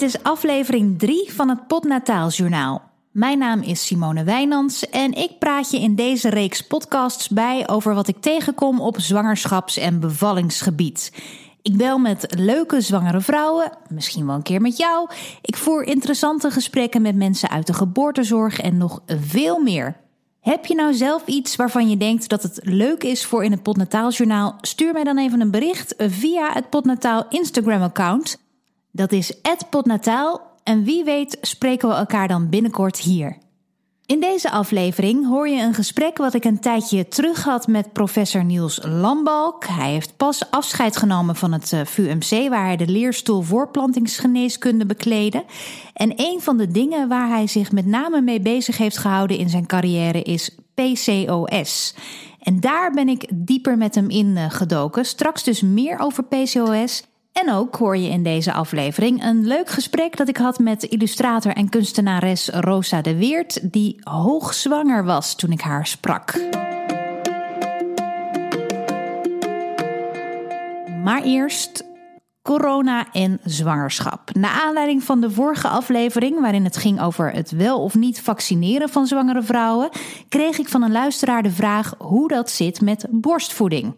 Dit is aflevering 3 van het Podnataaljournaal. Mijn naam is Simone Wijnands en ik praat je in deze reeks podcasts bij over wat ik tegenkom op zwangerschaps- en bevallingsgebied. Ik bel met leuke zwangere vrouwen, misschien wel een keer met jou. Ik voer interessante gesprekken met mensen uit de geboortezorg en nog veel meer. Heb je nou zelf iets waarvan je denkt dat het leuk is voor in het Podnataaljournaal? Stuur mij dan even een bericht via het Podnataal Instagram-account. Dat is @podnataal en wie weet spreken we elkaar dan binnenkort hier. In deze aflevering hoor je een gesprek wat ik een tijdje terug had met professor Niels Lambalk. Hij heeft pas afscheid genomen van het eh, VUMC, waar hij de leerstoel voorplantingsgeneeskunde bekleedde. En een van de dingen waar hij zich met name mee bezig heeft gehouden in zijn carrière is PCOS. En daar ben ik dieper met hem in eh, gedoken. Straks dus meer over PCOS. En ook hoor je in deze aflevering een leuk gesprek dat ik had met illustrator en kunstenares Rosa de Weert, die hoogzwanger was toen ik haar sprak. Maar eerst corona en zwangerschap. Naar aanleiding van de vorige aflevering, waarin het ging over het wel of niet vaccineren van zwangere vrouwen, kreeg ik van een luisteraar de vraag hoe dat zit met borstvoeding.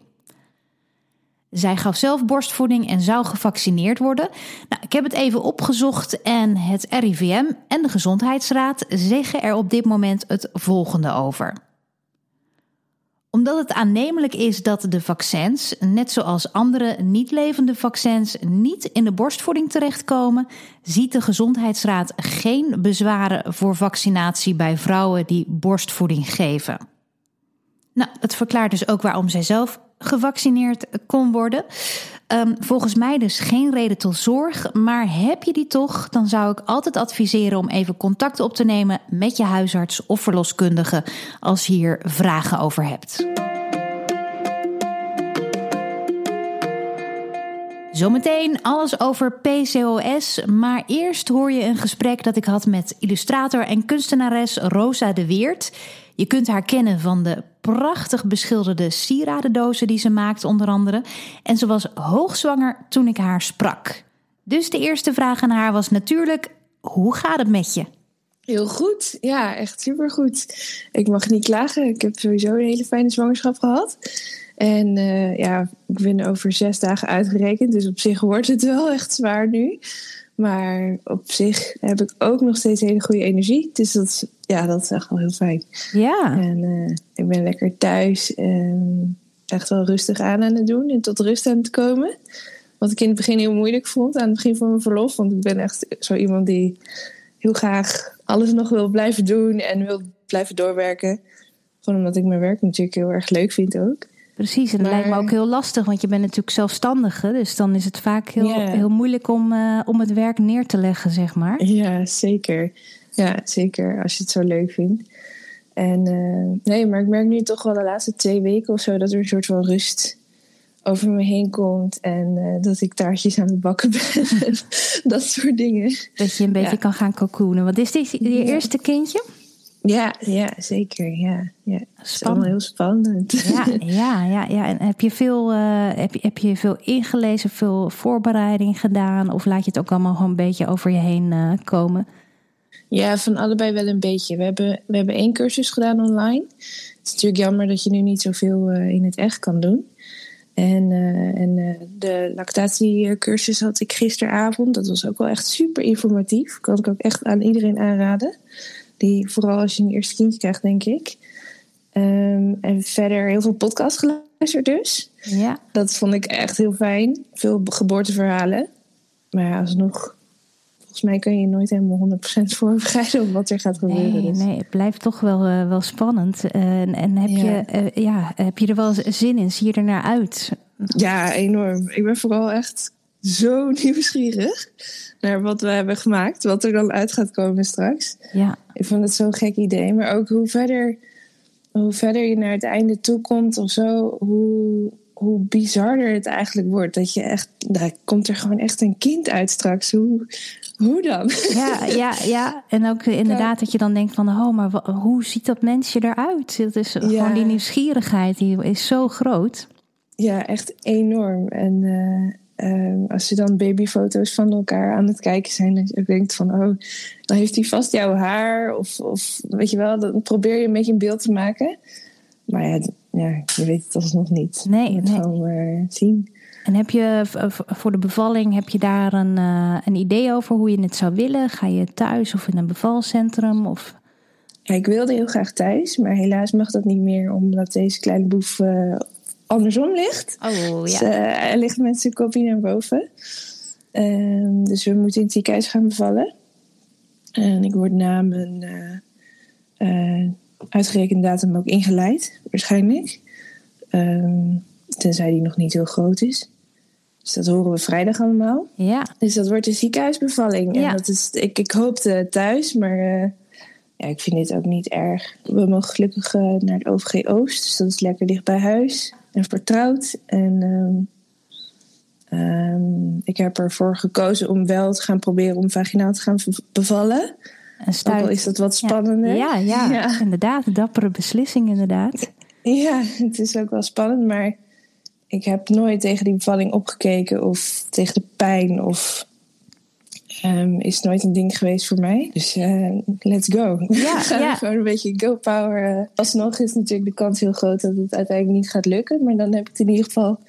Zij gaf zelf borstvoeding en zou gevaccineerd worden. Nou, ik heb het even opgezocht en het RIVM en de Gezondheidsraad zeggen er op dit moment het volgende over. Omdat het aannemelijk is dat de vaccins, net zoals andere niet levende vaccins, niet in de borstvoeding terechtkomen, ziet de Gezondheidsraad geen bezwaren voor vaccinatie bij vrouwen die borstvoeding geven. Nou, het verklaart dus ook waarom zij zelf gevaccineerd kon worden. Um, volgens mij dus geen reden tot zorg. Maar heb je die toch, dan zou ik altijd adviseren om even contact op te nemen met je huisarts of verloskundige als je hier vragen over hebt. Zometeen alles over PCOS, maar eerst hoor je een gesprek dat ik had met illustrator en kunstenares Rosa de Weert. Je kunt haar kennen van de prachtig beschilderde sieradendozen die ze maakt, onder andere. En ze was hoogzwanger toen ik haar sprak. Dus de eerste vraag aan haar was natuurlijk: hoe gaat het met je? Heel goed, ja, echt supergoed. Ik mag niet klagen. Ik heb sowieso een hele fijne zwangerschap gehad. En uh, ja, ik ben over zes dagen uitgerekend, dus op zich wordt het wel echt zwaar nu. Maar op zich heb ik ook nog steeds hele goede energie. Dus dat ja, dat is echt wel heel fijn. Ja. En uh, ik ben lekker thuis en echt wel rustig aan aan het doen en tot rust aan het komen. Wat ik in het begin heel moeilijk vond, aan het begin van mijn verlof. Want ik ben echt zo iemand die heel graag alles nog wil blijven doen en wil blijven doorwerken. Gewoon omdat ik mijn werk natuurlijk heel erg leuk vind ook. Precies, en dat lijkt me ook heel lastig, want je bent natuurlijk zelfstandige. Dus dan is het vaak heel, heel moeilijk om, uh, om het werk neer te leggen, zeg maar. Ja, zeker. Ja, zeker, als je het zo leuk vindt. En uh, nee, maar ik merk nu toch wel de laatste twee weken of zo dat er een soort van rust over me heen komt. En uh, dat ik taartjes aan het bakken ben. dat soort dingen. Dat je een beetje ja. kan gaan cocoonen. Wat is dit, je ja. eerste kindje? Ja, ja, zeker. Ja, ja. Het is allemaal heel spannend. Ja, ja, ja, ja. En heb je, veel, uh, heb, je, heb je veel ingelezen, veel voorbereiding gedaan? Of laat je het ook allemaal gewoon een beetje over je heen uh, komen? Ja, van allebei wel een beetje. We hebben, we hebben één cursus gedaan online. Het is natuurlijk jammer dat je nu niet zoveel uh, in het echt kan doen. En, en de lactatiecursus had ik gisteravond. Dat was ook wel echt super informatief. Kan ik ook echt aan iedereen aanraden. Die, vooral als je een eerste kindje krijgt, denk ik. Um, en verder heel veel podcasts geluisterd dus. Ja. Dat vond ik echt heel fijn. Veel geboorteverhalen. Maar ja, alsnog... Volgens mij kun je nooit helemaal 100% voorbereiden op wat er gaat gebeuren. Nee, dus. nee het blijft toch wel, uh, wel spannend. Uh, en heb, ja. Je, uh, ja, heb je er wel zin in? Zie je er naar uit? Ja, enorm. Ik ben vooral echt zo nieuwsgierig naar wat we hebben gemaakt. Wat er dan uit gaat komen straks. Ja. Ik vond het zo'n gek idee. Maar ook hoe verder, hoe verder je naar het einde toe komt of zo, hoe, hoe bizarder het eigenlijk wordt. Dat je echt, daar komt er gewoon echt een kind uit straks. Hoe, hoe dan? Ja, ja, ja. En ook inderdaad dat je dan denkt van, oh, maar hoe ziet dat mensje eruit? Dat is ja. gewoon die nieuwsgierigheid, die is zo groot. Ja, echt enorm. En uh, ehm, als ze dan babyfoto's van elkaar aan het kijken zijn, dat je ook denkt van, oh, dan heeft hij vast jouw haar. Of, of weet je wel, dan probeer je een beetje een beeld te maken. Maar ja, ja je weet het alsnog niet. Nee, je moet nee. gewoon maar zien. En heb je voor de bevalling, heb je daar een, eh, een idee over hoe je het zou willen? Ga je thuis of in een bevalcentrum? Of... Ja, ik wilde heel graag thuis, maar helaas mag dat niet meer, omdat deze kleine boef eh, andersom ligt. Oh Dus, eh, hij ligt met zijn kopje naar boven. Ehm, dus we moeten in het ziekenhuis gaan bevallen. En ik word na mijn eh, eh, uitgerekende datum ook ingeleid, waarschijnlijk. Ehm, tenzij die nog niet heel groot is. Dus dat horen we vrijdag allemaal. ja. Dus dat wordt een ziekenhuisbevalling. Ja. En dat is, ik, ik hoopte thuis, maar ja, ik vind dit ook niet erg. We mogen gelukkig naar het OVG Oost, dus dat is lekker dicht bij huis en vertrouwd. En ehm, ehm, ik heb ervoor gekozen om wel te gaan proberen om vaginaal te gaan bevallen. Een Ook al is dat wat spannender. Ja, ja, ja. inderdaad. Een dappere beslissing, inderdaad. Ja, het is ook wel spannend, maar ik heb nooit tegen die bevalling opgekeken of tegen de pijn of ehm, is nooit een ding geweest voor mij. Dus eh, let's go. Ja, ja. gewoon een beetje go power. eh. Alsnog is natuurlijk de kans heel groot dat het uiteindelijk niet gaat lukken, maar dan heb ik het in ieder geval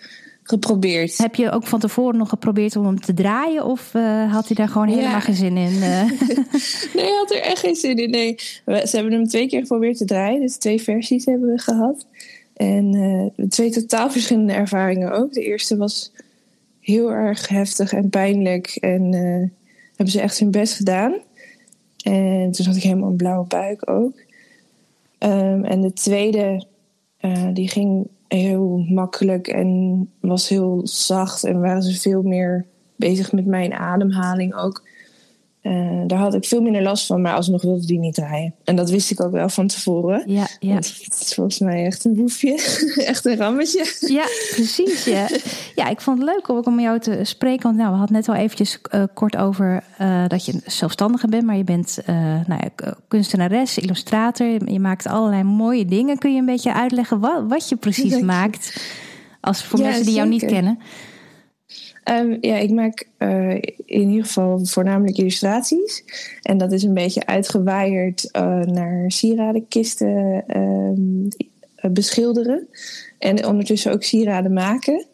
geprobeerd. Heb je ook van tevoren nog geprobeerd om hem te draaien? Of eh, had hij daar gewoon Ja. helemaal geen zin in? Nee, hij had er echt geen zin in. Nee. We- Ze hebben hem twee keer geprobeerd te draaien. Dus twee versies hebben we gehad. En twee totaal verschillende ervaringen ook. De eerste was heel erg heftig en pijnlijk. En hebben ze echt hun best gedaan. En toen had ik helemaal een blauwe buik ook. Ehm, en de tweede, eh, die ging heel makkelijk en was heel zacht. En waren ze veel meer bezig met mijn ademhaling ook. Eh, daar had ik veel minder last van, maar alsnog wilde die niet draaien. En dat wist ik ook wel van tevoren. ja, ja. Want het is volgens mij echt een boefje. echt een rammetje. Ja, precies. Ja. ja, ik vond het leuk om ook om jou te spreken. Want nou, we hadden net wel eventjes eh, kort over eh, dat je zelfstandige bent. Maar je bent nou ja, kunstenares, illustrator. Je, maakt allerlei mooie dingen. Kun je een beetje uitleggen wat, wat je precies maakt? Als voor mensen die jou niet kennen. Ehm, ja, ik maak eh, in ieder geval voornamelijk illustraties. En dat is een beetje uitgewaaid eh, naar sieradenkisten ehm, eh, beschilderen. En ondertussen ook sieraden maken.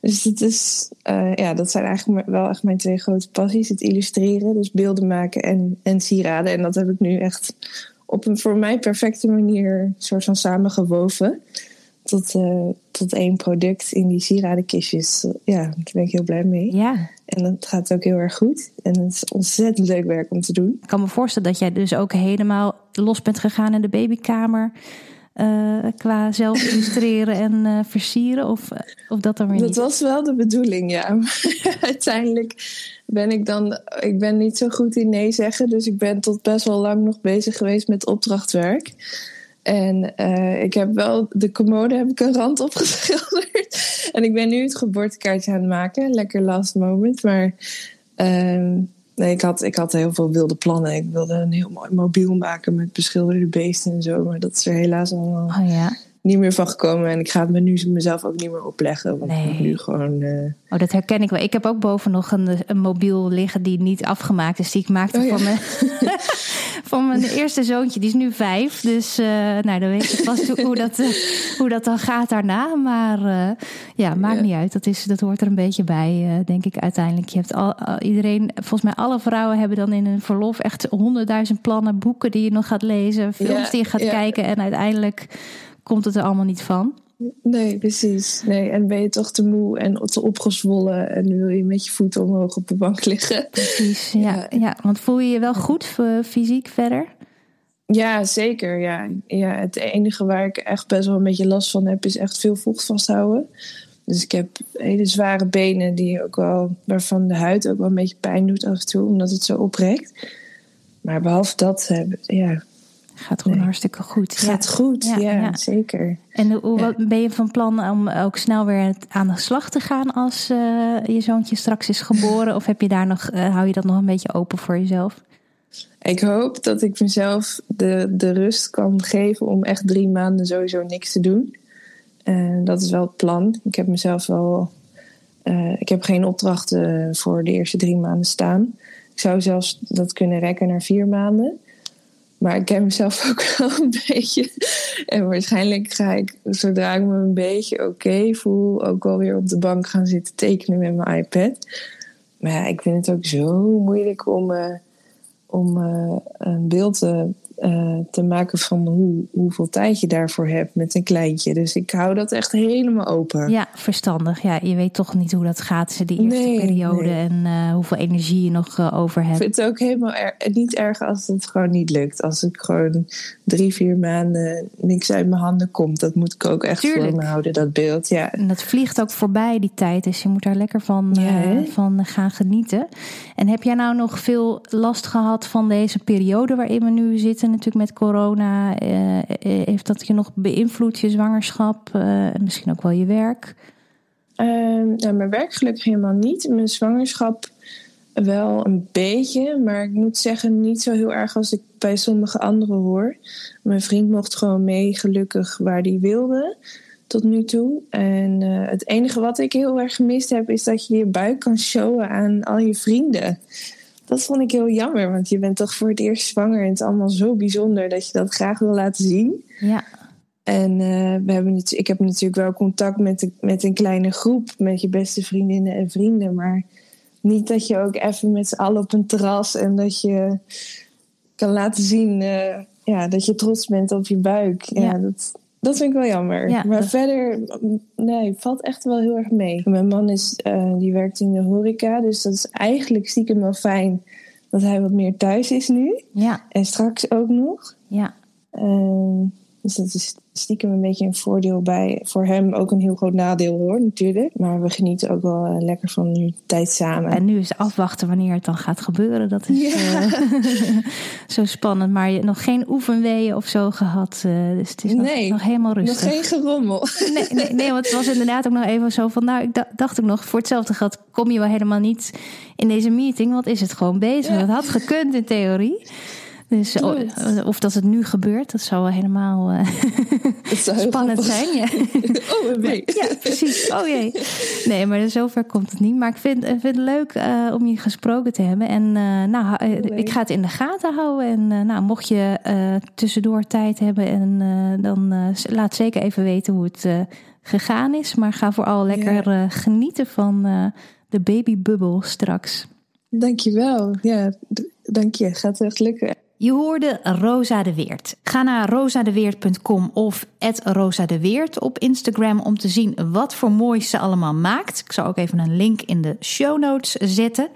Dus dat, is, ja, dat zijn eigenlijk wel echt mijn twee grote passies. Het illustreren, dus beelden maken en, en sieraden. En dat heb ik nu echt op een voor mij perfecte manier soort van samengewoven. Tot, eh, tot één product in die sieradenkistjes. Ja, daar ben ik heel blij mee. Ja, En dat gaat ook heel erg goed. En het is ontzettend leuk werk om te doen. ik kan me voorstellen dat jij dus ook helemaal los bent gegaan in de babykamer. eh, qua zelf illustreren en eh, versieren. Of, of dat dan weer Dat niet? was wel de bedoeling, ja. Uiteindelijk ben ik dan... Ik ben niet zo goed in nee zeggen. Dus ik ben tot best wel lang nog bezig geweest met opdrachtwerk. En eh, ik heb wel... De commode heb ik een rand opgeschilderd. En ik ben nu het geboortekaartje aan het maken. Lekker last moment. Maar... ehm, Nee, ik had, ik had heel veel wilde plannen. Ik wilde een heel mooi mobiel maken met beschilderde beesten en zo. Maar dat is er helaas allemaal Oh ja. Niet meer van gekomen. En ik ga het me nu mezelf ook niet meer opleggen. Want Nee. ik nu gewoon... eh, Oh, dat herken ik wel. Ik heb ook boven nog een, een mobiel liggen die niet afgemaakt is. Die ik maakte Oh ja. voor, mijn, voor mijn eerste zoontje. Die is nu vijf. Dus eh, nou, dan weet je vast hoe, dat, eh, hoe dat dan gaat daarna. Maar ja, maakt Ja. niet uit. Dat, is, dat hoort er een beetje bij, denk ik uiteindelijk. Je hebt al, iedereen, volgens mij alle vrouwen hebben dan in hun verlof echt honderdduizend plannen, boeken die je nog gaat lezen, films Ja, die je gaat kijken. En uiteindelijk komt het er allemaal niet van. Nee, precies. Nee, en ben je toch te moe en te opgezwollen en wil je met je voeten omhoog op de bank liggen. Precies, ja, ja. Want voel je je wel goed eh, fysiek verder? Ja, zeker. Ja. Ja, het enige waar ik echt best wel een beetje last van heb, is echt veel vocht vasthouden. Dus ik heb hele zware benen die ook wel, waarvan de huid ook wel een beetje pijn doet af en toe, omdat het zo oprekt. Maar behalve dat, heb- ja, Gaat gewoon Nee. hartstikke goed. het gaat goed. Ja, Ja, ja. zeker. En hoe, wat, ben je van plan om ook snel weer aan de slag te gaan als eh, je zoontje straks is geboren? Of heb je daar nog, eh, hou je dat nog een beetje open voor jezelf? Ik hoop dat ik mezelf de, de rust kan geven om echt drie maanden sowieso niks te doen. En dat is wel het plan. Ik heb mezelf wel Eh, ik heb geen opdrachten voor de eerste drie maanden staan. Ik zou zelfs dat kunnen rekken naar vier maanden. Maar ik ken mezelf ook wel een beetje. En waarschijnlijk ga ik, zodra ik me een beetje oké voel, ook wel weer op de bank gaan zitten tekenen met mijn iPad. Maar ja, ik vind het ook zo moeilijk om, uh, om uh, een beeld te uh, te maken van hoe, hoeveel tijd je daarvoor hebt met een kleintje. Dus ik hou dat echt helemaal open. Ja, verstandig. Ja, je weet toch niet hoe dat gaat, de eerste nee, periode nee. en uh, hoeveel energie je nog uh, over hebt. Ik vind het ook helemaal er, niet erg als het gewoon niet lukt. Als ik gewoon drie, vier maanden niks uit mijn handen komt. Dat moet ik ook echt Tuurlijk. voor me houden, dat beeld. Ja. En dat vliegt ook voorbij, die tijd. Dus je moet daar lekker van, ja, van gaan genieten. En heb jij nou nog veel last gehad van deze periode waarin we nu zitten? Natuurlijk met corona. Uh, heeft dat je nog beïnvloed, je zwangerschap? Uh, misschien ook wel je werk? nou, mijn werk gelukkig helemaal niet. Mijn zwangerschap wel een beetje. Maar ik moet zeggen, niet zo heel erg als ik bij sommige anderen hoor. Mijn vriend mocht gewoon mee, gelukkig, waar hij wilde. Tot nu toe. En het enige wat ik heel erg gemist heb, is dat je je buik kan showen aan al je vrienden dat vond ik heel jammer, want je bent toch voor het eerst zwanger en het is allemaal zo bijzonder dat je dat graag wil laten zien. Ja. En uh, we hebben het, ik heb natuurlijk wel contact met, de, met een kleine groep, met je beste vriendinnen en vrienden, maar niet dat je ook even met z'n allen op een terras en dat je kan laten zien uh, ja, dat je trots bent op je buik. Ja, ja. Dat, dat vind ik wel jammer. Ja, maar dat... verder, nee, valt echt wel heel erg mee. Mijn man is, uh, die werkt in de horeca, dus dat is eigenlijk stiekem wel fijn dat hij wat meer thuis is nu. Ja. En straks ook nog. Ja. Uh, dus dat is stiekem een beetje een voordeel bij. Voor hem ook een heel groot nadeel hoor, natuurlijk. Maar we genieten ook wel uh, lekker van nu tijd samen. En nu is afwachten wanneer het dan gaat gebeuren. Dat is ja. uh, zo spannend. Maar je nog geen oefenweeën of zo gehad. Uh, dus het is nog, nee, nog helemaal rustig. Nog geen gerommel. Nee, nee, nee, want het was inderdaad ook nog even zo van. Nou, ik dacht ik nog, voor hetzelfde geld kom je wel helemaal niet in deze meeting. Want is het gewoon bezig. Ja. Dat had gekund in theorie. Dus, of dat het nu gebeurt, dat zou wel helemaal uh, zou spannend zijn. Ja. oh, nee. Ja, precies. Oh jee. Nee, maar zover komt het niet. Maar ik vind, vind het leuk uh, om je gesproken te hebben. En uh, nou, ik ga het in de gaten houden. En nou, mocht je tussendoor tijd hebben, en, dan laat zeker even weten hoe het gegaan is. Maar ga vooral lekker ja. genieten van de babybubbel straks. Dankjewel. Ja, dank je. Gaat echt lukken. Je hoorde Rosa de Weert. Ga naar rosadeweert.com of @rosadeweert op Instagram om te zien wat voor moois ze allemaal maakt. Ik zal ook even een link in de show notes zetten.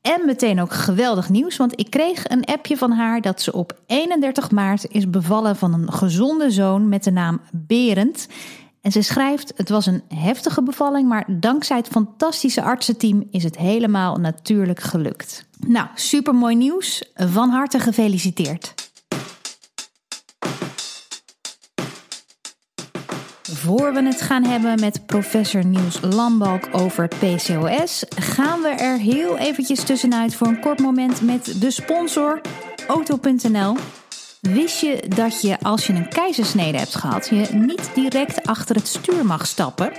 En meteen ook geweldig nieuws, want ik kreeg een appje van haar dat ze op 31 maart is bevallen van een gezonde zoon met de naam Berend. En ze schrijft: Het was een heftige bevalling, maar dankzij het fantastische artsenteam is het helemaal natuurlijk gelukt. Nou, super mooi nieuws. Van harte gefeliciteerd. Voor we het gaan hebben met professor Niels Lambalk over PCOS, gaan we er heel eventjes tussenuit voor een kort moment met de sponsor Auto.nl. Wist je dat je als je een keizersnede hebt gehad, je niet direct achter het stuur mag stappen?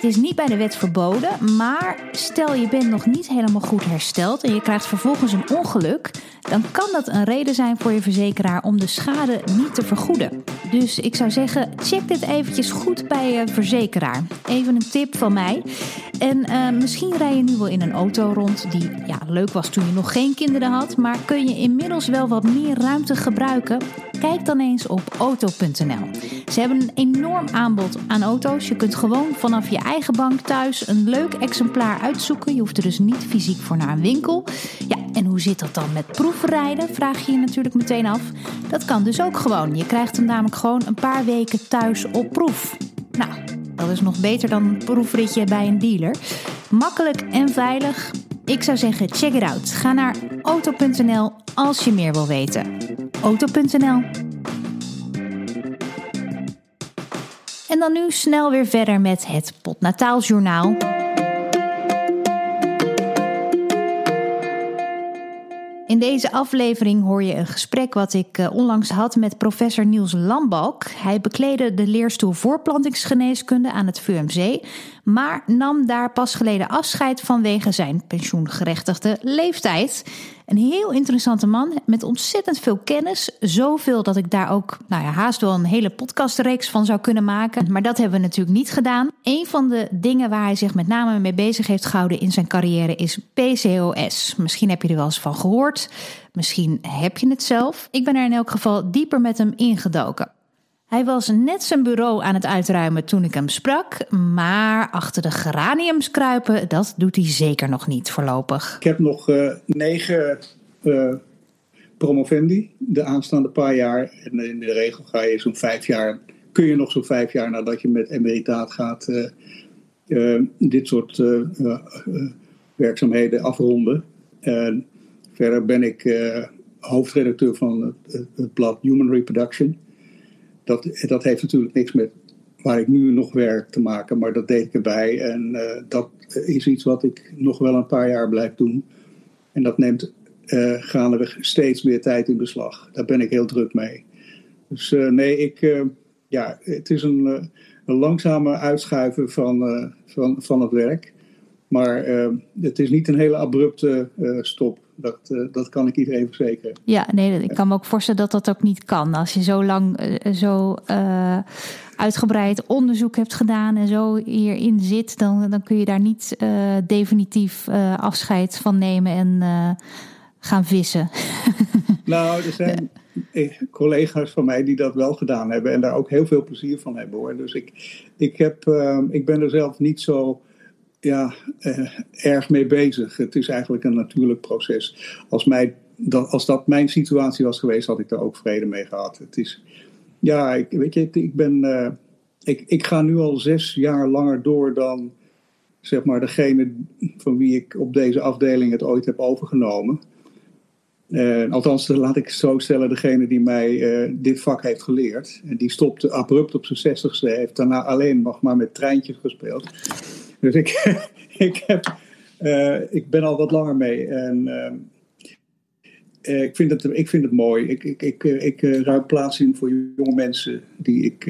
Het is niet bij de wet verboden, maar stel je bent nog niet helemaal goed hersteld en je krijgt vervolgens een ongeluk, dan kan dat een reden zijn voor je verzekeraar om de schade niet te vergoeden. Dus ik zou zeggen, check dit eventjes goed bij je verzekeraar. Even een tip van mij. En uh, misschien rij je nu wel in een auto rond die ja, leuk was toen je nog geen kinderen had, maar kun je inmiddels wel wat meer ruimte gebruiken? Kijk dan eens op auto.nl. Ze hebben een enorm aanbod aan auto's. Je kunt gewoon vanaf je eigen bank thuis een leuk exemplaar uitzoeken. Je hoeft er dus niet fysiek voor naar een winkel. Ja, en hoe zit dat dan met proefrijden? Vraag je je natuurlijk meteen af. Dat kan dus ook gewoon. Je krijgt hem namelijk gewoon een paar weken thuis op proef. Nou, dat is nog beter dan een proefritje bij een dealer. Makkelijk en veilig. Ik zou zeggen, check it out. Ga naar auto.nl als je meer wil weten. Auto.nl En dan nu snel weer verder met het Potnataaljournaal. In deze aflevering hoor je een gesprek wat ik uh, onlangs had met professor Niels Lambalk. Hij bekleedde de leerstoel voorplantingsgeneeskunde aan het VUMC, maar nam daar pas geleden afscheid vanwege zijn pensioengerechtigde leeftijd. Een heel interessante man met ontzettend veel kennis. Zoveel dat ik daar ook nou ja, haast wel een hele podcastreeks van zou kunnen maken. Maar dat hebben we natuurlijk niet gedaan. Een van de dingen waar hij zich met name mee bezig heeft gehouden in zijn carrière is PCOS. Misschien heb je er wel eens van gehoord. Misschien heb je het zelf. Ik ben er in elk geval dieper met hem ingedoken. Hij was net zijn bureau aan het uitruimen toen ik hem sprak, maar achter de geraniums kruipen, dat doet hij zeker nog niet voorlopig. Ik heb nog uh, negen uh, promovendi de aanstaande paar jaar. En in de regel ga je zo'n vijf jaar, kun je nog zo'n vijf jaar nadat je met emeritaat gaat, dit soort werkzaamheden afronden. En verder ben ik hoofdredacteur van het, het blad Human Reproduction dat, dat heeft natuurlijk niks met waar ik nu nog werk te maken, maar dat deed ik erbij. En uh, dat is iets wat ik nog wel een paar jaar blijf doen. En dat neemt uh, gaandeweg steeds meer tijd in beslag. Daar ben ik heel druk mee. Dus uh, nee, ik, ja, het is een, een langzame uitschuiven van, van, van het werk. Maar het is niet een hele abrupte stop. Dat, uh, dat kan ik iedereen verzekeren. Ja, nee, ik kan me ook voorstellen dat dat ook niet kan. Als je zo lang zo uitgebreid onderzoek hebt gedaan en zo hierin zit, dan, dan kun je daar niet definitief afscheid van nemen en gaan vissen. nou, er zijn collega's van mij die dat wel gedaan hebben en daar ook heel veel plezier van hebben hoor. Dus ik, ik, heb, ik ben er zelf niet zo ja, eh, erg mee bezig. Het is eigenlijk een natuurlijk proces. Als, mij, dat, als dat mijn situatie was geweest, had ik daar ook vrede mee gehad. Het is, ja, ik, weet je, ik ben, uh, ik, ik ga nu al zes jaar langer door dan, zeg maar, degene van wie ik op deze afdeling het ooit heb overgenomen. Uh, althans, laat ik het zo stellen, degene die mij uh, dit vak heeft geleerd. En die stopte abrupt op zijn zestigste, heeft daarna alleen nog maar met treintjes gespeeld. Dus ik, ik, heb, uh, ik ben al wat langer mee. En uh, ik, vind het, ik vind het mooi. Ik, ik, ik, ik ruim plaats in voor jonge mensen die ik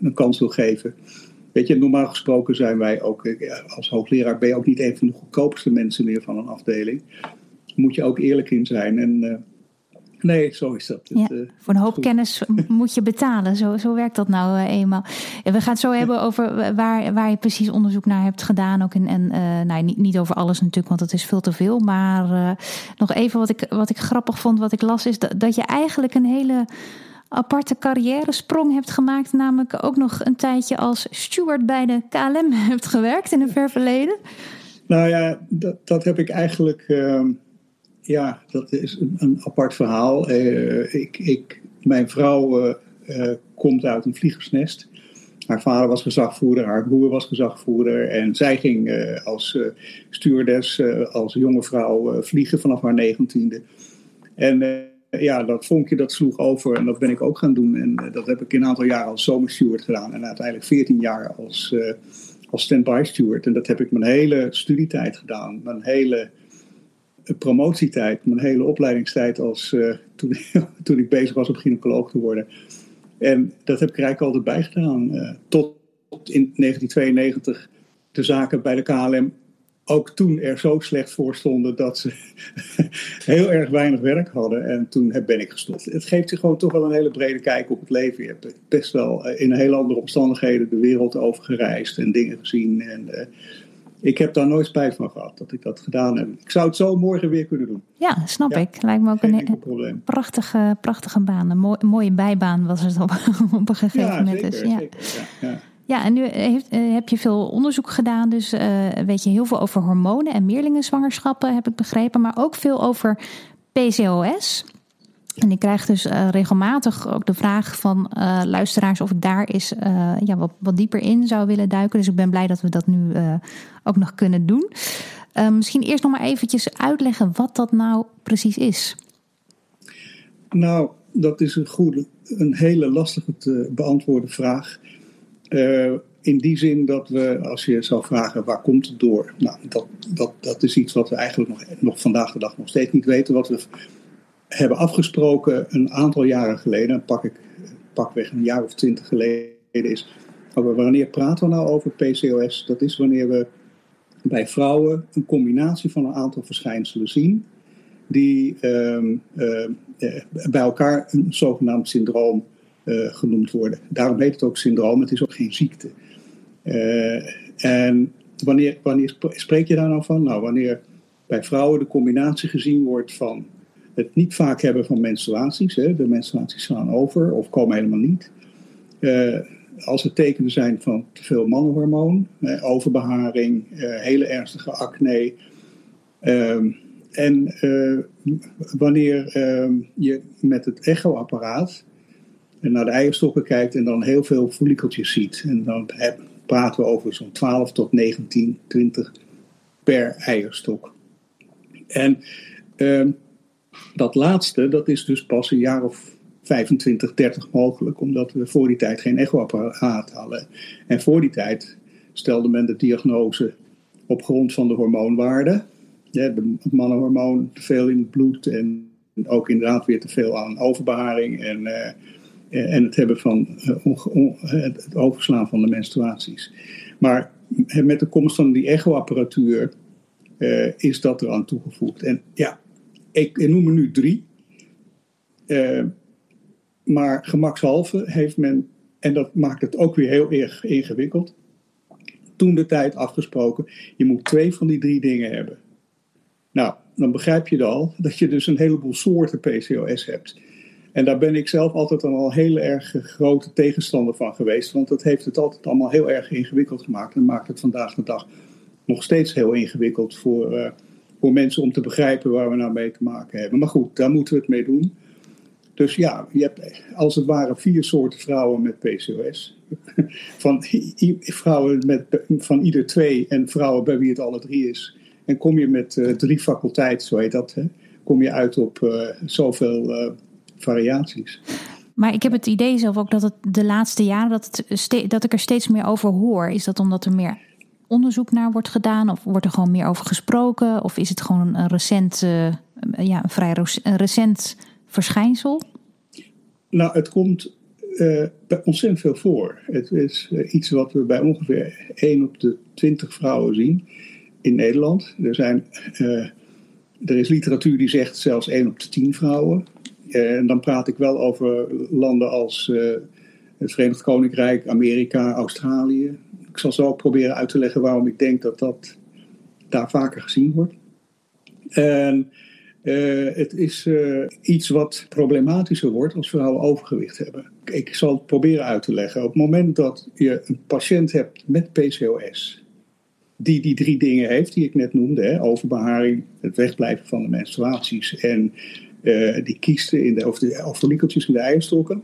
een kans wil geven. Weet je, normaal gesproken zijn wij ook, als hoogleraar ben je ook niet een van de goedkoopste mensen meer van een afdeling. Moet je ook eerlijk in zijn. En Nee, zo is dat. Ja, uh, voor een hoop kennis moet je betalen. Zo, zo werkt dat nou uh, eenmaal. En we gaan het zo hebben over waar, waar je precies onderzoek naar hebt gedaan. Ook in, en uh, nou, niet, niet over alles natuurlijk, want het is veel te veel. Maar nog even wat ik, wat ik grappig vond, wat ik las, is dat, dat je eigenlijk een hele aparte carrière sprong hebt gemaakt. Namelijk ook nog een tijdje als steward bij de KLM hebt gewerkt in een ver verleden. Nou ja, dat, dat heb ik eigenlijk ehm, ja, dat is een, een apart verhaal. Uh, ik, ik, mijn vrouw uh, uh, komt uit een vliegersnest. Haar vader was gezagvoerder, haar broer was gezagvoerder. En zij ging als stewardess, als jonge vrouw, vliegen vanaf haar negentiende. En ja, dat vonkje dat sloeg over en dat ben ik ook gaan doen. En dat heb ik een aantal jaren als zomersteward gedaan. En uiteindelijk 14 jaar als, als stand-by steward. En dat heb ik mijn hele studietijd gedaan. Mijn hele promotietijd, mijn hele opleidingstijd als, uh, toen, toen ik bezig was om gynaecoloog te worden. En dat heb ik eigenlijk altijd bijgedaan. Uh, tot in 1992 de zaken bij de KLM ook toen er zo slecht voor stonden dat ze heel erg weinig werk hadden. En toen ben ik gestopt. Het geeft je gewoon toch wel een hele brede kijk op het leven. Je hebt best wel eh, in hele andere omstandigheden de wereld over gereisd en dingen gezien. En ik heb daar nooit spijt van gehad dat ik dat gedaan heb. Ik zou het zo morgen weer kunnen doen. Ja, snap ik. Lijkt me ook een prachtige, prachtige baan. Een, mooi, mooie bijbaan was het op, op een gegeven ja, moment. Zeker, dus, ja. Zeker, ja, ja. en nu heeft, eh, heb je veel onderzoek gedaan. Dus uh, weet je heel veel over hormonen en meerlingenzwangerschappen, heb ik begrepen. Maar ook veel over PCOS. En ik krijg dus uh, regelmatig ook de vraag van uh, luisteraars of ik daar eens uh, ja, wat, wat, dieper in zou willen duiken. Dus ik ben blij dat we dat nu ook nog kunnen doen. misschien eerst nog maar eventjes uitleggen wat dat nou precies is. Nou, dat is een, goede, een hele lastige te beantwoorden vraag. in die zin dat we, als je zou vragen waar komt het door? Nou, dat, dat, dat is iets wat we eigenlijk nog, nog vandaag de dag nog steeds niet weten. Wat we hebben afgesproken een aantal jaren geleden, pak ik pakweg een jaar of twintig geleden is, wanneer praten we nou over PCOS? Dat is wanneer we bij vrouwen een combinatie van een aantal verschijnselen zien die ehm, eh, bij elkaar een zogenaamd syndroom uh, genoemd worden. Daarom heet het ook syndroom, het is ook geen ziekte. Uh, en wanneer, wanneer spreek je daar nou van? Nou, wanneer bij vrouwen de combinatie gezien wordt van het niet vaak hebben van menstruaties, hè, de menstruaties slaan over of komen helemaal niet. Uh, als er tekenen zijn van te veel mannenhormoon, overbeharing, hele ernstige acne. Um, en uh, wanneer uh, je met het echoapparaat naar de eierstokken kijkt en dan heel veel follikeltjes ziet. En dan praten we over zo'n 12 tot 19, 20 per eierstok. En uh, dat laatste, dat is dus pas een jaar of 25, 30 mogelijk, omdat we voor die tijd geen echoapparaat hadden. En voor die tijd stelde men de diagnose op grond van de hormoonwaarde ja, het mannenhormoon te veel in het bloed en ook inderdaad weer te veel aan overbeharing en, uh, en het hebben van uh, het overslaan van de menstruaties. Maar met de komst van die echoapparatuur uh, is dat eraan toegevoegd. En ja, ik, noem er nu drie. maar gemakshalve heeft men, en dat maakt het ook weer heel erg ingewikkeld, toen de tijd afgesproken, je moet twee van die drie dingen hebben. Nou, dan begrijp je al dat je dus een heleboel soorten PCOS hebt. En daar ben ik zelf altijd al heel erg grote tegenstander van geweest. Want dat heeft het altijd allemaal heel erg ingewikkeld gemaakt. En maakt het vandaag de dag nog steeds heel ingewikkeld voor, uh, voor mensen om te begrijpen waar we nou mee te maken hebben. Maar goed, daar moeten we het mee doen. Dus ja, je hebt als het ware vier soorten vrouwen met PCOS. Van vrouwen met, van ieder twee en vrouwen bij wie het alle drie is. En kom je met uh, drie faculteiten, zo heet dat, hè, kom je uit op uh, zoveel uh, variaties. Maar ik heb het idee zelf ook dat het de laatste jaren dat, het dat ik er steeds meer over hoor. Is dat omdat er meer onderzoek naar wordt gedaan? Of wordt er gewoon meer over gesproken? Of is het gewoon een recent, ja, een vrij recent verschijnsel? Nou, het komt uh, ontzettend veel voor. Het is iets wat we bij ongeveer 1 op de 20 vrouwen zien in Nederland. Er, zijn, er is literatuur die zegt zelfs 1 op de 10 vrouwen. En dan praat ik wel over landen als het Verenigd Koninkrijk, Amerika, Australië. Ik zal zo proberen uit te leggen waarom ik denk dat dat daar vaker gezien wordt. En het is iets wat problematischer wordt als vrouwen overgewicht hebben. Ik zal het proberen uit te leggen. Op het moment dat je een patiënt hebt met PCOS die die drie dingen heeft die ik net noemde: hè, overbeharing, het wegblijven van de menstruaties en uh, die kiesten in de, of de follikeltjes in de eierstokken.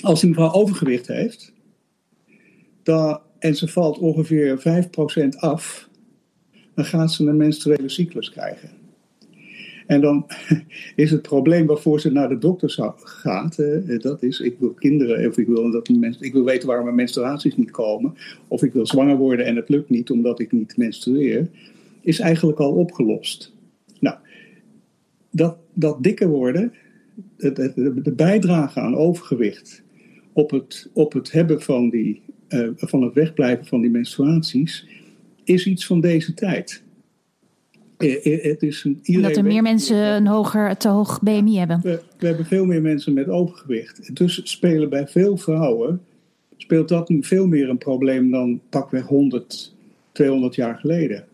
Als die mevrouw overgewicht heeft dan, en ze valt ongeveer 5% af, dan gaat ze een menstruele cyclus krijgen. En dan is het probleem waarvoor ze naar de dokter gaat, eh, dat is, ik wil kinderen, of ik wil, dat ik wil weten waarom mijn menstruaties niet komen, of ik wil zwanger worden en het lukt niet omdat ik niet menstrueer, is eigenlijk al opgelost. Nou, dat, dat dikker worden, de bijdrage aan overgewicht op het, op het hebben van, die, uh, van het wegblijven van die menstruaties, is iets van deze tijd. Eh, eh, het is een, dat er meer mensen een hoger, te hoog BMI hebben. We, we, hebben veel meer mensen met overgewicht. Dus spelen bij veel vrouwen, speelt dat nu veel meer een probleem dan pakweg 100, 200 jaar geleden.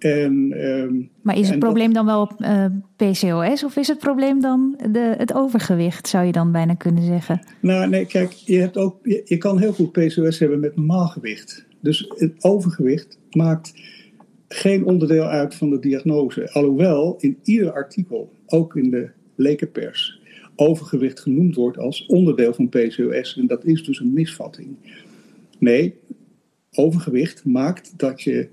En, um, maar is het probleem dan wel uh, eh, PCOS of is het probleem dan de, het overgewicht, zou je dan bijna kunnen zeggen? Nou, nee, kijk, je, hebt ook, je, je kan heel goed PCOS hebben met normaal gewicht. Dus het overgewicht maakt geen onderdeel uit van de diagnose. Alhoewel in ieder artikel, ook in de lekenpers, overgewicht genoemd wordt als onderdeel van PCOS. En dat is dus een misvatting. Nee, overgewicht maakt dat je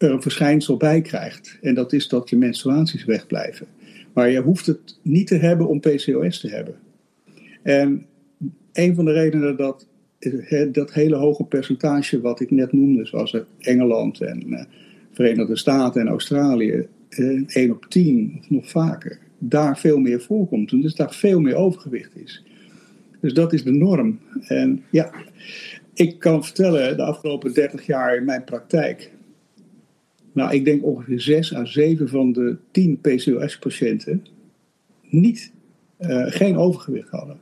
er een verschijnsel bij krijgt. En dat is dat je menstruaties wegblijven. Maar je hoeft het niet te hebben om PCOS te hebben. En een van de redenen dat dat hele hoge percentage wat ik net noemde, zoals Engeland en eh, Verenigde Staten en Australië, eh, 1 op 10 of nog vaker, daar veel meer voorkomt. En dus daar veel meer overgewicht is. Dus dat is de norm. En ja, ik kan vertellen, de afgelopen 30 jaar in mijn praktijk. Nou, ik denk ongeveer 6 à 7 van de 10 PCOS-patiënten niet, uh, geen overgewicht hadden.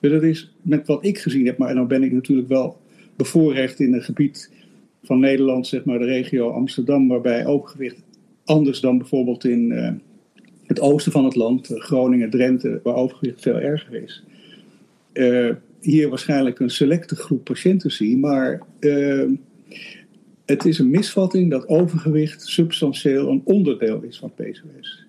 Dus dat is met wat ik gezien heb, maar dan ben ik natuurlijk wel bevoorrecht in een gebied van Nederland, zeg maar de regio Amsterdam, waarbij overgewicht anders dan bijvoorbeeld in uh, het oosten van het land, Groningen, Drenthe, waar overgewicht veel erger is. Hier waarschijnlijk een selecte groep patiënten zie, maar het is een misvatting dat overgewicht substantieel een onderdeel is van PCOS.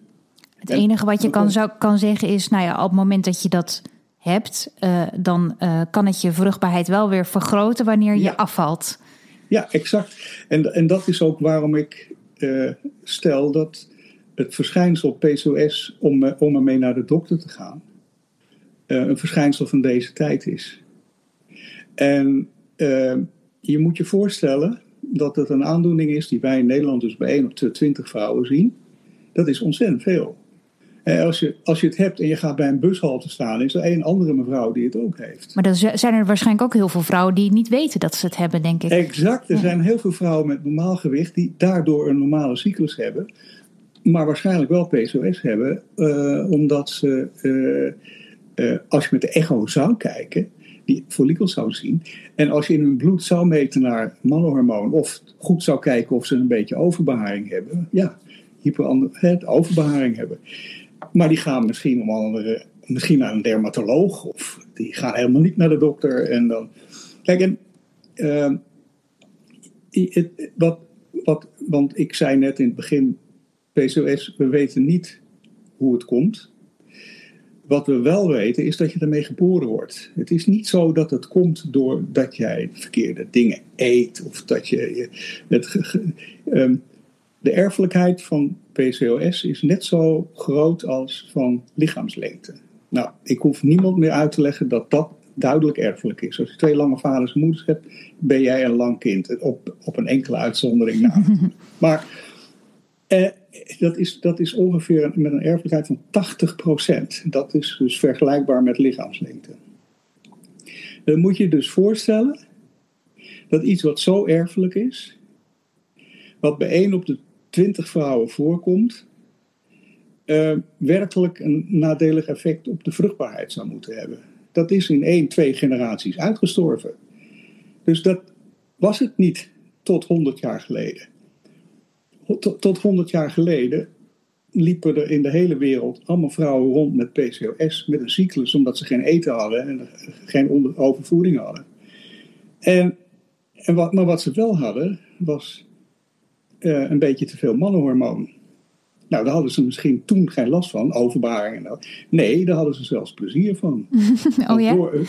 Het enige wat je kan, zou, kan zeggen is, nou ja, op het moment dat je dat hebt, uh, dan uh, kan het je vruchtbaarheid wel weer vergroten wanneer je Ja. afvalt. Ja, exact. En, en dat is ook waarom ik uh, stel dat het verschijnsel PCOS, om, om ermee naar de dokter te gaan, een verschijnsel van deze tijd is. En je moet je voorstellen dat het een aandoening is die wij in Nederland dus bij 1 op de 20 vrouwen zien. Dat is ontzettend veel. En als je, als je het hebt en je gaat bij een bushalte staan, is er één andere mevrouw die het ook heeft. Maar dan zijn er waarschijnlijk ook heel veel vrouwen die niet weten dat ze het hebben, denk ik. Exact. Er zijn heel veel vrouwen met normaal gewicht die daardoor een normale cyclus hebben, maar waarschijnlijk wel PCOS hebben, uh, omdat ze, uh, uh, als je met de echo zou kijken, die follicels zou zien. En als je in hun bloed zou meten naar mannenhormoon, of goed zou kijken of ze een beetje overbeharing hebben, ja, hyper overbeharing hebben. Maar die gaan misschien om andere, misschien naar een dermatoloog, of die gaan helemaal niet naar de dokter. En dan, kijk, en, het, wat, wat, want ik zei net in het begin, PCOS, we weten niet hoe het komt. Wat we wel weten is dat je ermee geboren wordt. Het is niet zo dat het komt doordat jij verkeerde dingen eet of dat je. Het, um, de erfelijkheid van PCOS is net zo groot als van lichaamslengte. Nou, ik hoef niemand meer uit te leggen dat dat duidelijk erfelijk is. Als je twee lange vaders en moeders hebt, ben jij een lang kind. Op, op een enkele uitzondering na. maar eh, dat, is, dat is ongeveer met een erfelijkheid van 80%. Dat is dus vergelijkbaar met lichaamslengte. Dan moet je dus voorstellen dat iets wat zo erfelijk is, wat bij 1 op de 20 vrouwen voorkomt, uh, werkelijk een nadelig effect op de vruchtbaarheid zou moeten hebben. Dat is in één, twee generaties uitgestorven. Dus dat was het niet tot 100 jaar geleden. Tot, tot 100 jaar geleden liepen er in de hele wereld allemaal vrouwen rond met PCOS, met een cyclus, omdat ze geen eten hadden en geen overvoeding hadden. En, en wat, maar wat ze wel hadden, was uh, een beetje te veel mannenhormoon. Nou, daar hadden ze misschien toen geen last van, overbaring. En nee, daar hadden ze zelfs plezier van. oh ja? Door,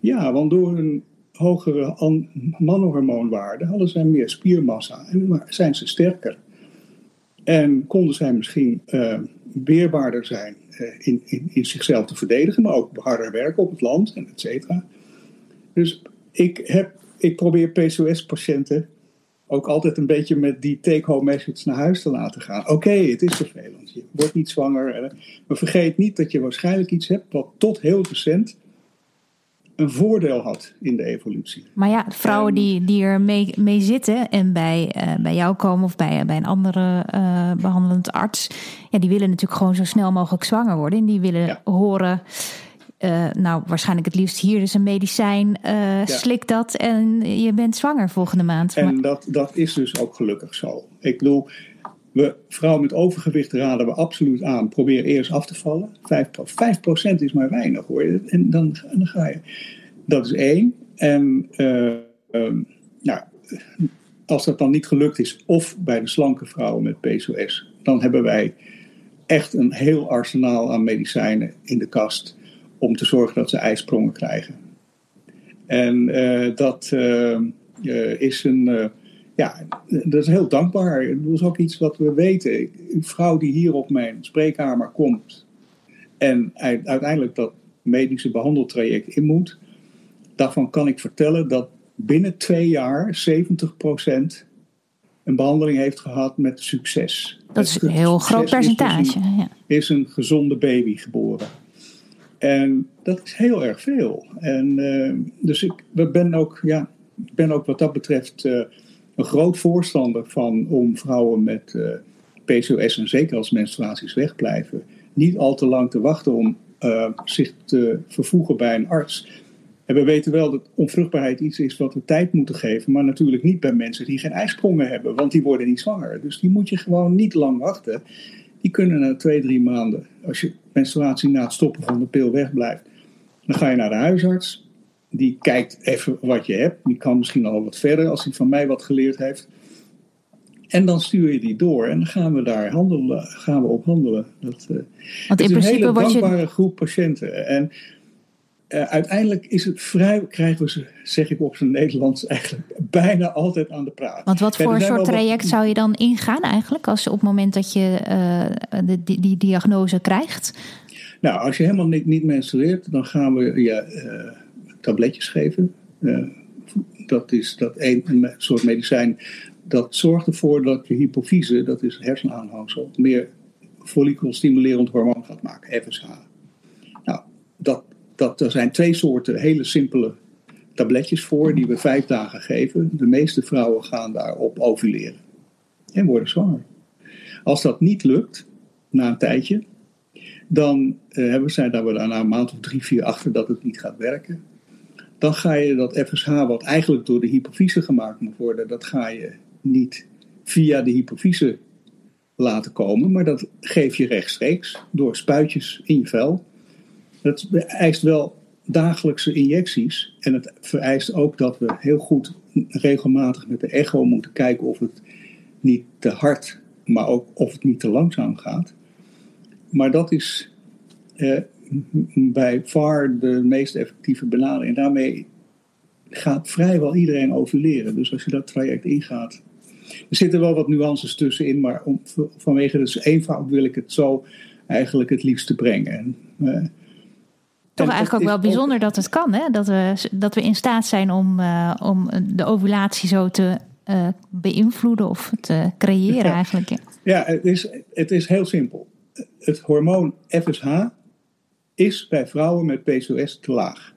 ja, want door een hogere mannenhormoonwaarde hadden zij meer spiermassa en zijn ze sterker. En konden zij misschien uh, weerbaarder zijn uh, in, in, in zichzelf te verdedigen, maar ook harder werken op het land en et cetera. Dus ik, heb, ik probeer PCOS-patiënten ook altijd een beetje met die take-home message naar huis te laten gaan. Oké, het is vervelend. Je wordt niet zwanger. Maar vergeet niet dat je waarschijnlijk iets hebt wat tot heel recent een voordeel had in de evolutie. Maar ja, vrouwen die, die er mee, mee zitten en bij, uh, bij jou komen of bij, bij een andere uh, behandelend arts, ja, die willen natuurlijk gewoon zo snel mogelijk zwanger worden. En die willen ja. horen. Uh, nou, waarschijnlijk het liefst hier is een medicijn, ja. slik dat en je bent zwanger volgende maand. En maar... dat, dat is dus ook gelukkig zo. Ik bedoel, we, vrouwen met overgewicht raden we absoluut aan. Probeer eerst af te vallen. 5%, 5% is maar weinig hoor. En dan, dan ga je. Dat is één. En uh, um, nou, als dat dan niet gelukt is, of bij de slanke vrouwen met PCOS, dan hebben wij echt een heel arsenaal aan medicijnen in de kast om te zorgen dat ze ijsprongen krijgen. En uh, dat uh, uh, is een. Ja, dat is heel dankbaar. Dat is ook iets wat we weten. Een vrouw die hier op mijn spreekkamer komt en uiteindelijk dat medische behandeltraject in moet, daarvan kan ik vertellen dat binnen twee jaar 70% een behandeling heeft gehad met succes. Dat is een heel groot percentage. Is een, ja. is een gezonde baby geboren. En dat is heel erg veel. En, dus ik ben, ook, ja, ben ook wat dat betreft een groot voorstander van om vrouwen met PCOS en zeker als menstruaties wegblijven, niet al te lang te wachten om zich te vervoegen bij een arts. En we weten wel dat onvruchtbaarheid iets is wat we tijd moeten geven, maar natuurlijk niet bij mensen die geen ijsprongen hebben, want die worden niet zwanger. Dus die moet je gewoon niet lang wachten. Die kunnen na twee, drie maanden, als je menstruatie na het stoppen van de pil wegblijft, dan ga je naar de huisarts. Die kijkt even wat je hebt. Die kan misschien al wat verder als hij van mij wat geleerd heeft. En dan stuur je die door en dan gaan we daar handelen, gaan we op handelen. Dat, uh, Want in is een hele dankbare groep patiënten. En uh, uiteindelijk is het vrij, krijgen we ze, zeg ik op zijn Nederlands, eigenlijk bijna altijd aan de praat. Want wat voor soort traject zou je dan ingaan eigenlijk, als op het moment dat je uh, de, die, die, diagnose krijgt? Nou, als je helemaal niet, niet menstrueert, dan gaan we je tabletjes geven. dat is dat een, soort medicijn dat zorgt ervoor dat je hypofyse, dat is hersenaanhangsel, meer follikelstimulerend hormoon gaat maken, FSH. Nou, dat dat er zijn twee soorten hele simpele tabletjes voor die we vijf dagen geven. De meeste vrouwen gaan daarop ovuleren en worden zwanger. Als dat niet lukt, na een tijdje, dan uh, hebben daar we na een maand of drie, vier achter dat het niet gaat werken. Dan ga je dat FSH, wat eigenlijk door de hypofyse gemaakt moet worden, dat ga je niet via de hypofyse laten komen, maar dat geef je rechtstreeks door spuitjes in je vel. Dat vereist wel dagelijkse injecties. En het vereist ook dat we heel goed regelmatig met de echo moeten kijken of het niet te hard, maar ook of het niet te langzaam gaat. Maar dat is eh, bij VAR de meest effectieve benadering. En daarmee gaat vrijwel iedereen ovuleren. Dus als je dat traject ingaat. Er zitten wel wat nuances tussenin, maar om, vanwege de eenvoud wil ik het zo eigenlijk het liefste brengen. En, eh, toch eigenlijk ook wel bijzonder dat het kan, hè? Dat, we, dat we in staat zijn om, uh, om de ovulatie zo te uh, beïnvloeden of te creëren eigenlijk. Ja, het, is, het is heel simpel. Het hormoon FSH is bij vrouwen met PCOS te laag.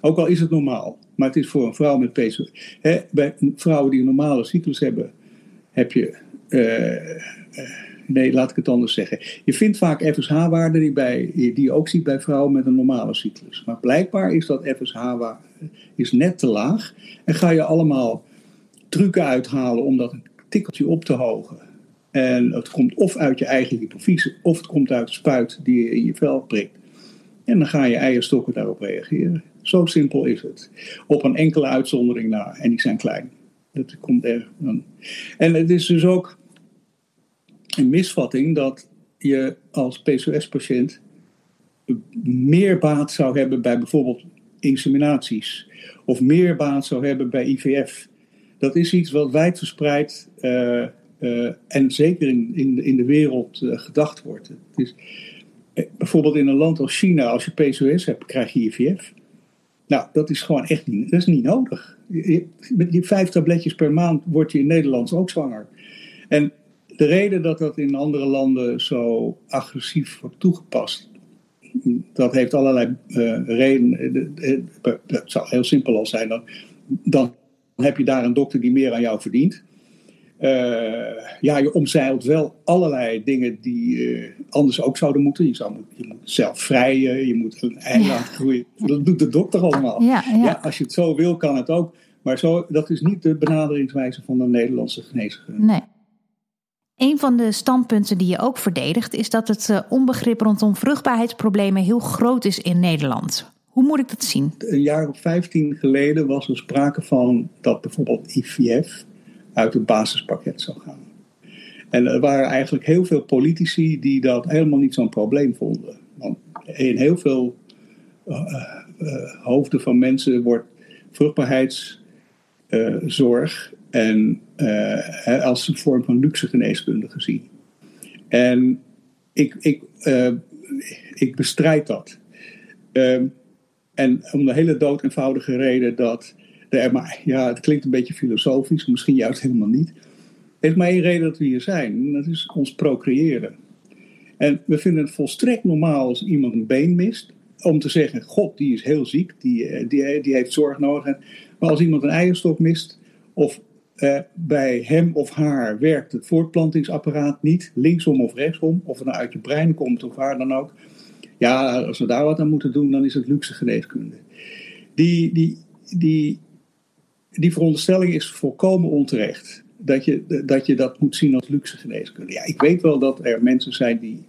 Ook al is het normaal, maar het is voor een vrouw met PCOS. Hè, bij vrouwen die een normale cyclus hebben, heb je. Uh, nee, laat ik het anders zeggen. Je vindt vaak FSH-waarden die, bij, die je ook ziet bij vrouwen met een normale cyclus. Maar blijkbaar is dat FSH-waarde is net te laag. En ga je allemaal trucken uithalen om dat een tikkeltje op te hogen. En het komt of uit je eigen hypofyse, of het komt uit de spuit die je in je vel prikt. En dan gaan je eierstokken daarop reageren. Zo simpel is het. Op een enkele uitzondering na, en die zijn klein. Dat komt er. En het is dus ook een misvatting dat je als PCOS-patiënt meer baat zou hebben bij bijvoorbeeld inseminaties of meer baat zou hebben bij IVF. Dat is iets wat wijdverspreid uh, en zeker in, in, de wereld uh, gedacht wordt. Het is, bijvoorbeeld in een land als China, als je PCOS hebt, krijg je IVF. Nou, dat is gewoon echt niet, dat is niet nodig. Met die vijf tabletjes per maand word je in Nederland ook zwanger. En de reden dat dat in andere landen zo agressief wordt toegepast, dat heeft allerlei uh, redenen. Het zou heel simpel al zijn. Dan, dan heb je daar een dokter die meer aan jou verdient. Uh, ja, je omzeilt wel allerlei dingen die uh, anders ook zouden moeten. Je, zou, je moet zelf vrijen, je moet een ei ja. laten groeien. Dat doet de dokter allemaal. Ja, ja. ja, als je het zo wil, kan het ook. Maar zo, dat is niet de benaderingswijze van de Nederlandse geneeskunde. Nee. Een van de standpunten die je ook verdedigt is dat het eh, onbegrip rondom vruchtbaarheidsproblemen heel groot is in Nederland. Hoe moet ik dat zien? Een jaar of 15 geleden was er sprake van dat bijvoorbeeld IVF uit het basispakket zou gaan. En er waren eigenlijk heel veel politici die dat helemaal niet zo'n probleem vonden. Want in heel veel uh, uh, hoofden van mensen wordt vruchtbaarheidszorg en als een vorm van luxe geneeskunde gezien. En ik, ik, ik bestrijd dat. Uh, en om de hele dood eenvoudige reden dat maar, ja, het klinkt een beetje filosofisch, misschien juist helemaal niet. Er is maar één reden dat we hier zijn, en dat is ons procreëren. En we vinden het volstrekt normaal als iemand een been mist, om te zeggen: God, die is heel ziek, die, die, die heeft zorg nodig. Maar als iemand een eierstok mist, of bij hem of haar werkt het voortplantingsapparaat niet, linksom of rechtsom, of het nou uit je brein komt of waar dan ook. Ja, als we daar wat aan moeten doen, dan is het luxe geneeskunde. Die, die, die, die veronderstelling is volkomen onterecht. Dat je, dat je dat moet zien als luxe geneeskunde. Ja, ik weet wel dat er mensen zijn die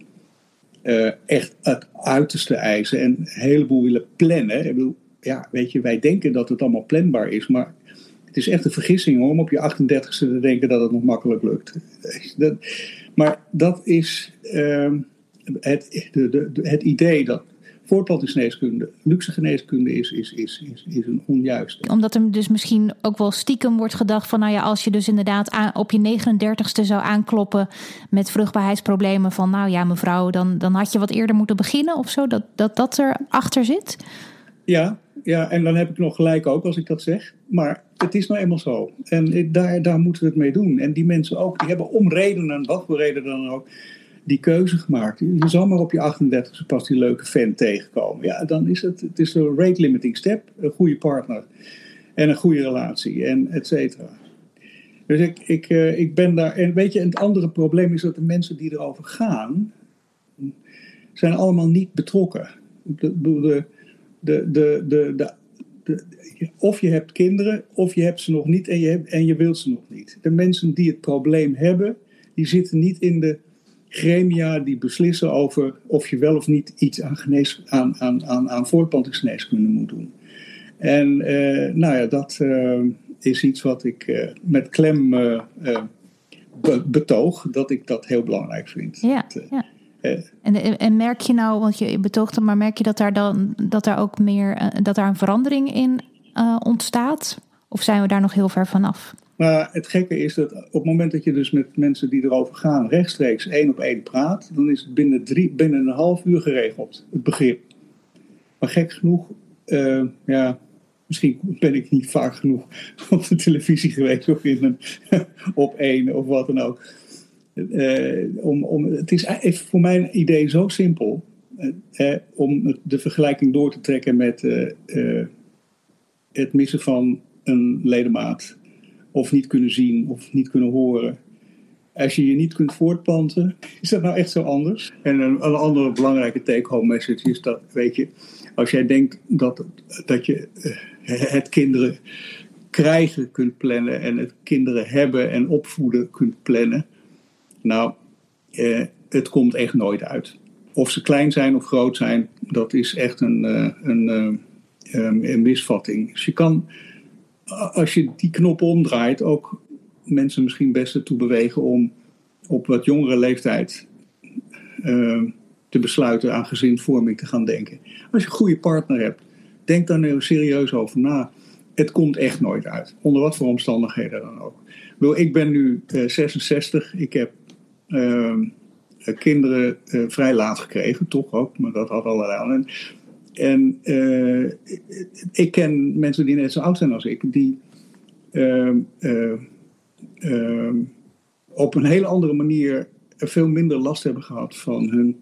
uh, echt het uiterste eisen en een heleboel willen plannen. Ik bedoel, ja, weet je, wij denken dat het allemaal planbaar is, maar het is echt een vergissing om op je 38ste te denken dat het nog makkelijk lukt. Dat, maar dat is uh, het, de, het idee dat voortplantingsgeneeskunde, luxe geneeskunde is, is, is, is, is een onjuiste. Omdat er dus misschien ook wel stiekem wordt gedacht van, nou ja, als je dus inderdaad aan, op je 39ste zou aankloppen met vruchtbaarheidsproblemen van, nou ja, mevrouw, dan, dan had je wat eerder moeten beginnen of zo, dat dat, dat erachter zit? Ja, ja, en dan heb ik nog gelijk ook als ik dat zeg. Maar het is nou eenmaal zo. En daar, daar moeten we het mee doen. En die mensen ook, die hebben om redenen, wat voor reden dan ook, die keuze gemaakt. Je zal maar op je 38 e pas die leuke fan tegenkomen. Ja, dan is het, het is een rate limiting step, een goede partner en een goede relatie en et cetera. Dus ik, ik, eh, ik ben daar. En weet je, het andere probleem is dat de mensen die erover gaan, zijn allemaal niet betrokken. De, de, de, de, de, de, of je hebt kinderen, of je hebt ze nog niet en je, hebt, en je wilt ze nog niet. De mensen die het probleem hebben, die zitten niet in de gremia die beslissen over of je wel of niet iets aan, genees, aan, aan, aan, aan voortplantingsgeneeskunde moet doen. En uh, nou ja, dat uh, is iets wat ik uh, met klem be betoog, dat ik dat heel belangrijk vind. Ja, dat, ja. En, en, merk je nou, want je betoogt het, maar merk je dat daar dan dat daar ook meer dat daar een verandering in ontstaat? Of zijn we daar nog heel ver vanaf? Maar het gekke is dat op het moment dat je dus met mensen die erover gaan rechtstreeks één op één praat, dan is het binnen, drie, binnen een half uur geregeld, het begrip. Maar gek genoeg, uh, ja, misschien ben ik niet vaak genoeg op de televisie geweest of in een op één of wat dan ook. Uh, om, om, het is voor mijn idee zo simpel om de vergelijking door te trekken met het missen van een ledemaat of niet kunnen zien of niet kunnen horen. Als je je niet kunt voortplanten, is dat nou echt zo anders? En een, andere belangrijke take-home message is dat, weet je, als jij denkt dat, dat je eh, het kinderen krijgen kunt plannen en het kinderen hebben en opvoeden kunt plannen, nou, eh, het komt echt nooit uit. Of ze klein zijn of groot zijn, dat is echt een, eh, een, een, eh, een misvatting. Dus je kan als je die knop omdraait, ook mensen misschien best ertoe bewegen om op wat jongere leeftijd uh, te besluiten aan gezinsvorming te gaan denken. Als je een goede partner hebt, denk daar nu serieus over na. Het komt echt nooit uit, onder wat voor omstandigheden dan ook. Ik ben nu uh, eh, 66, ik heb uh, kinderen vrij laat gekregen, toch ook, maar dat had allerlei aan. En uh, ik ken mensen die net zo oud zijn als ik, die uh, uh, op een hele andere manier veel minder last hebben gehad van hun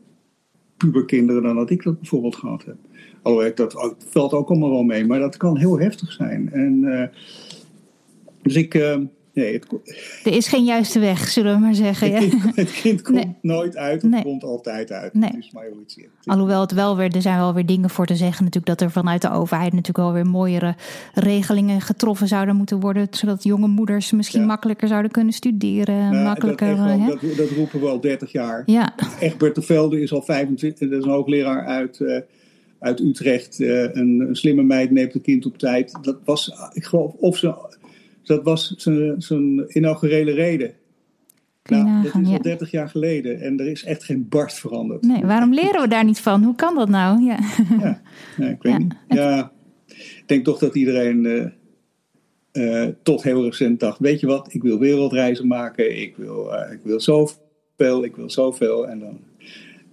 puberkinderen dan dat ik dat bijvoorbeeld gehad heb. Alhoewel, dat valt ook allemaal wel mee, maar dat kan heel heftig zijn. En, dus ik, Nee, het... Er is geen juiste weg, zullen we maar zeggen. Het kind, het kind komt nooit uit, het komt altijd uit. Nee. maar Alhoewel het wel weer, er zijn wel weer dingen voor te zeggen. Natuurlijk dat er vanuit de overheid natuurlijk wel weer mooiere regelingen getroffen zouden moeten worden. Zodat jonge moeders misschien makkelijker zouden kunnen studeren. Nou, makkelijker, dat, dat, dat, roepen we al 30 jaar. Ja. Egbert de Velde is al 25, dat is een hoogleraar uit... Uh, uit Utrecht, uh, een, een, slimme meid neemt het kind op tijd. Dat was, ik geloof, of ze dat was zijn inaugurele reden. Nou, dat is al 30 jaar geleden en er is echt geen barst veranderd. Nee, waarom leren we daar niet van? Hoe kan dat nou? Ja, ja nee, ik weet ja, niet. Ja, ik denk toch dat iedereen uh, uh, tot heel recent dacht: Weet je wat, ik wil wereldreizen maken, ik wil, uh, ik wil zoveel, ik wil zoveel. En dan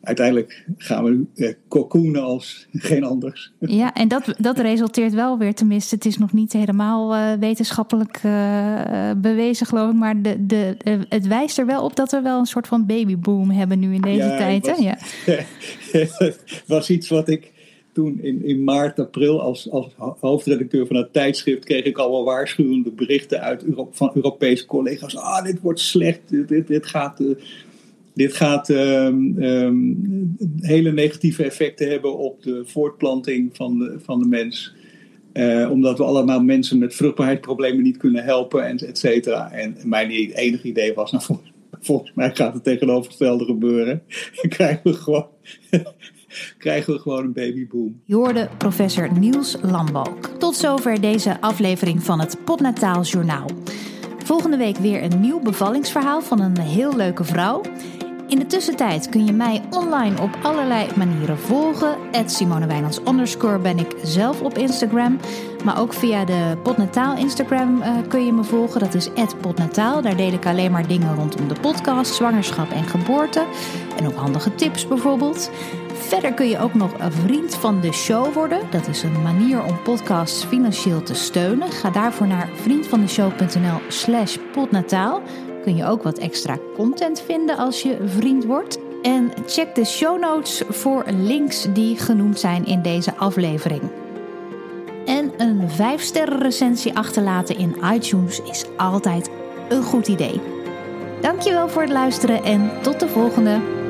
uiteindelijk gaan we eh, cocoonen als geen anders. Ja, en dat, dat resulteert wel weer, tenminste, het is nog niet helemaal uh, wetenschappelijk uh, bewezen, geloof ik. Maar de, de, het wijst er wel op dat we wel een soort van babyboom hebben nu in deze tijd. Was, hè? Ja. was iets wat ik toen in, in maart, april als, als hoofdredacteur van het tijdschrift kreeg ik al wel waarschuwende berichten uit van Europese collega's. Ah, dit wordt slecht, dit, dit, gaat, uh, dit gaat um, um, hele negatieve effecten hebben op de voortplanting van de, van de mens. Uh, omdat we allemaal mensen met vruchtbaarheidsproblemen niet kunnen helpen, en et cetera. En mijn enige idee was, nou, volgens, volgens mij gaat het tegenovergestelde gebeuren. Dan krijgen we gewoon krijgen we gewoon een babyboom. Je hoorde professor Niels Lambalk. Tot zover deze aflevering van het Podnataal Journaal. Volgende week weer een nieuw bevallingsverhaal van een heel leuke vrouw. In de tussentijd kun je mij online op allerlei manieren volgen. Simone Wijnands ben ik zelf op Instagram. Maar ook via de Podnataal Instagram uh, kun je me volgen. Dat is @podnataal. Daar deel ik alleen maar dingen rondom de podcast, zwangerschap en geboorte. En ook handige tips bijvoorbeeld. Verder kun je ook nog een vriend van de show worden. Dat is een manier om podcasts financieel te steunen. Ga daarvoor naar vriendvandeshow.nl slash podnataal. Kun je ook wat extra content vinden als je vriend wordt. En check de show notes voor links die genoemd zijn in deze aflevering. En een 5-sterren recensie achterlaten in iTunes is altijd een goed idee. Dankjewel voor het luisteren en tot de volgende.